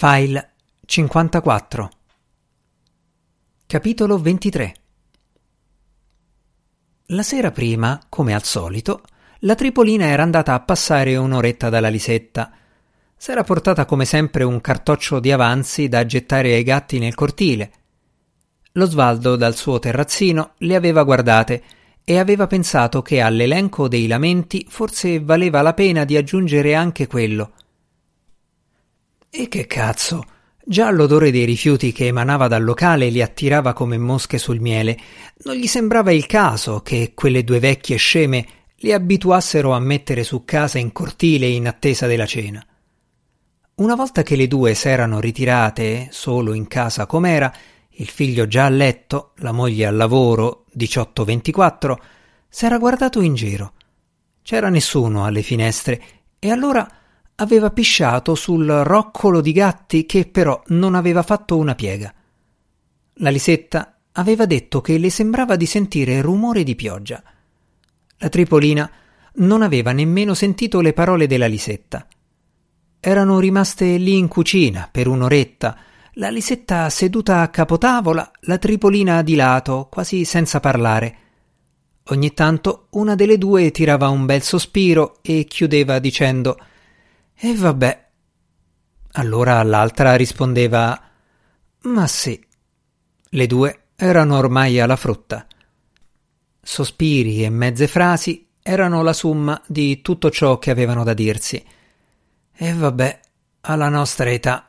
File 54 Capitolo 23 La sera prima, come al solito, la Tripolina era andata a passare un'oretta dalla Lisetta. S'era portata come sempre un cartoccio di avanzi da gettare ai gatti nel cortile. Lo Svaldo dal suo terrazzino le aveva guardate e aveva pensato che all'elenco dei lamenti forse valeva la pena di aggiungere anche quello – e che cazzo! Già l'odore dei rifiuti che emanava dal locale li attirava come mosche sul miele. Non gli sembrava il caso che quelle due vecchie sceme li abituassero a mettere su casa in cortile in attesa della cena. Una volta che le due s'erano ritirate, solo in casa com'era, il figlio già a letto, la moglie al lavoro, 18-24, s'era guardato in giro. C'era nessuno alle finestre e allora aveva pisciato sul roccolo di gatti che però non aveva fatto una piega. La Lisetta aveva detto che le sembrava di sentire rumore di pioggia. La Tripolina non aveva nemmeno sentito le parole della Lisetta. Erano rimaste lì in cucina per un'oretta, la Lisetta seduta a capotavola, la Tripolina di lato, quasi senza parlare. Ogni tanto una delle due tirava un bel sospiro e chiudeva dicendo e vabbè. Allora l'altra rispondeva Ma sì. Le due erano ormai alla frutta. Sospiri e mezze frasi erano la somma di tutto ciò che avevano da dirsi. E vabbè, alla nostra età.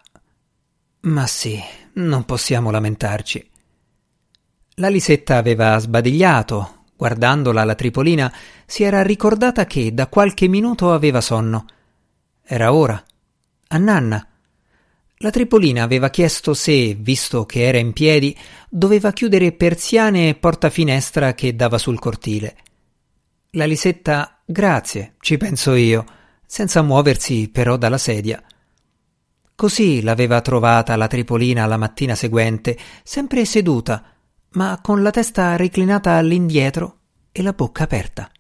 Ma sì, non possiamo lamentarci. La Lisetta aveva sbadigliato, guardandola la Tripolina, si era ricordata che da qualche minuto aveva sonno era ora. A Nanna. La Tripolina aveva chiesto se, visto che era in piedi, doveva chiudere persiane e porta-finestra che dava sul cortile. La Lisetta, grazie, ci penso io, senza muoversi però dalla sedia. Così l'aveva trovata la Tripolina la mattina seguente, sempre seduta, ma con la testa reclinata all'indietro e la bocca aperta.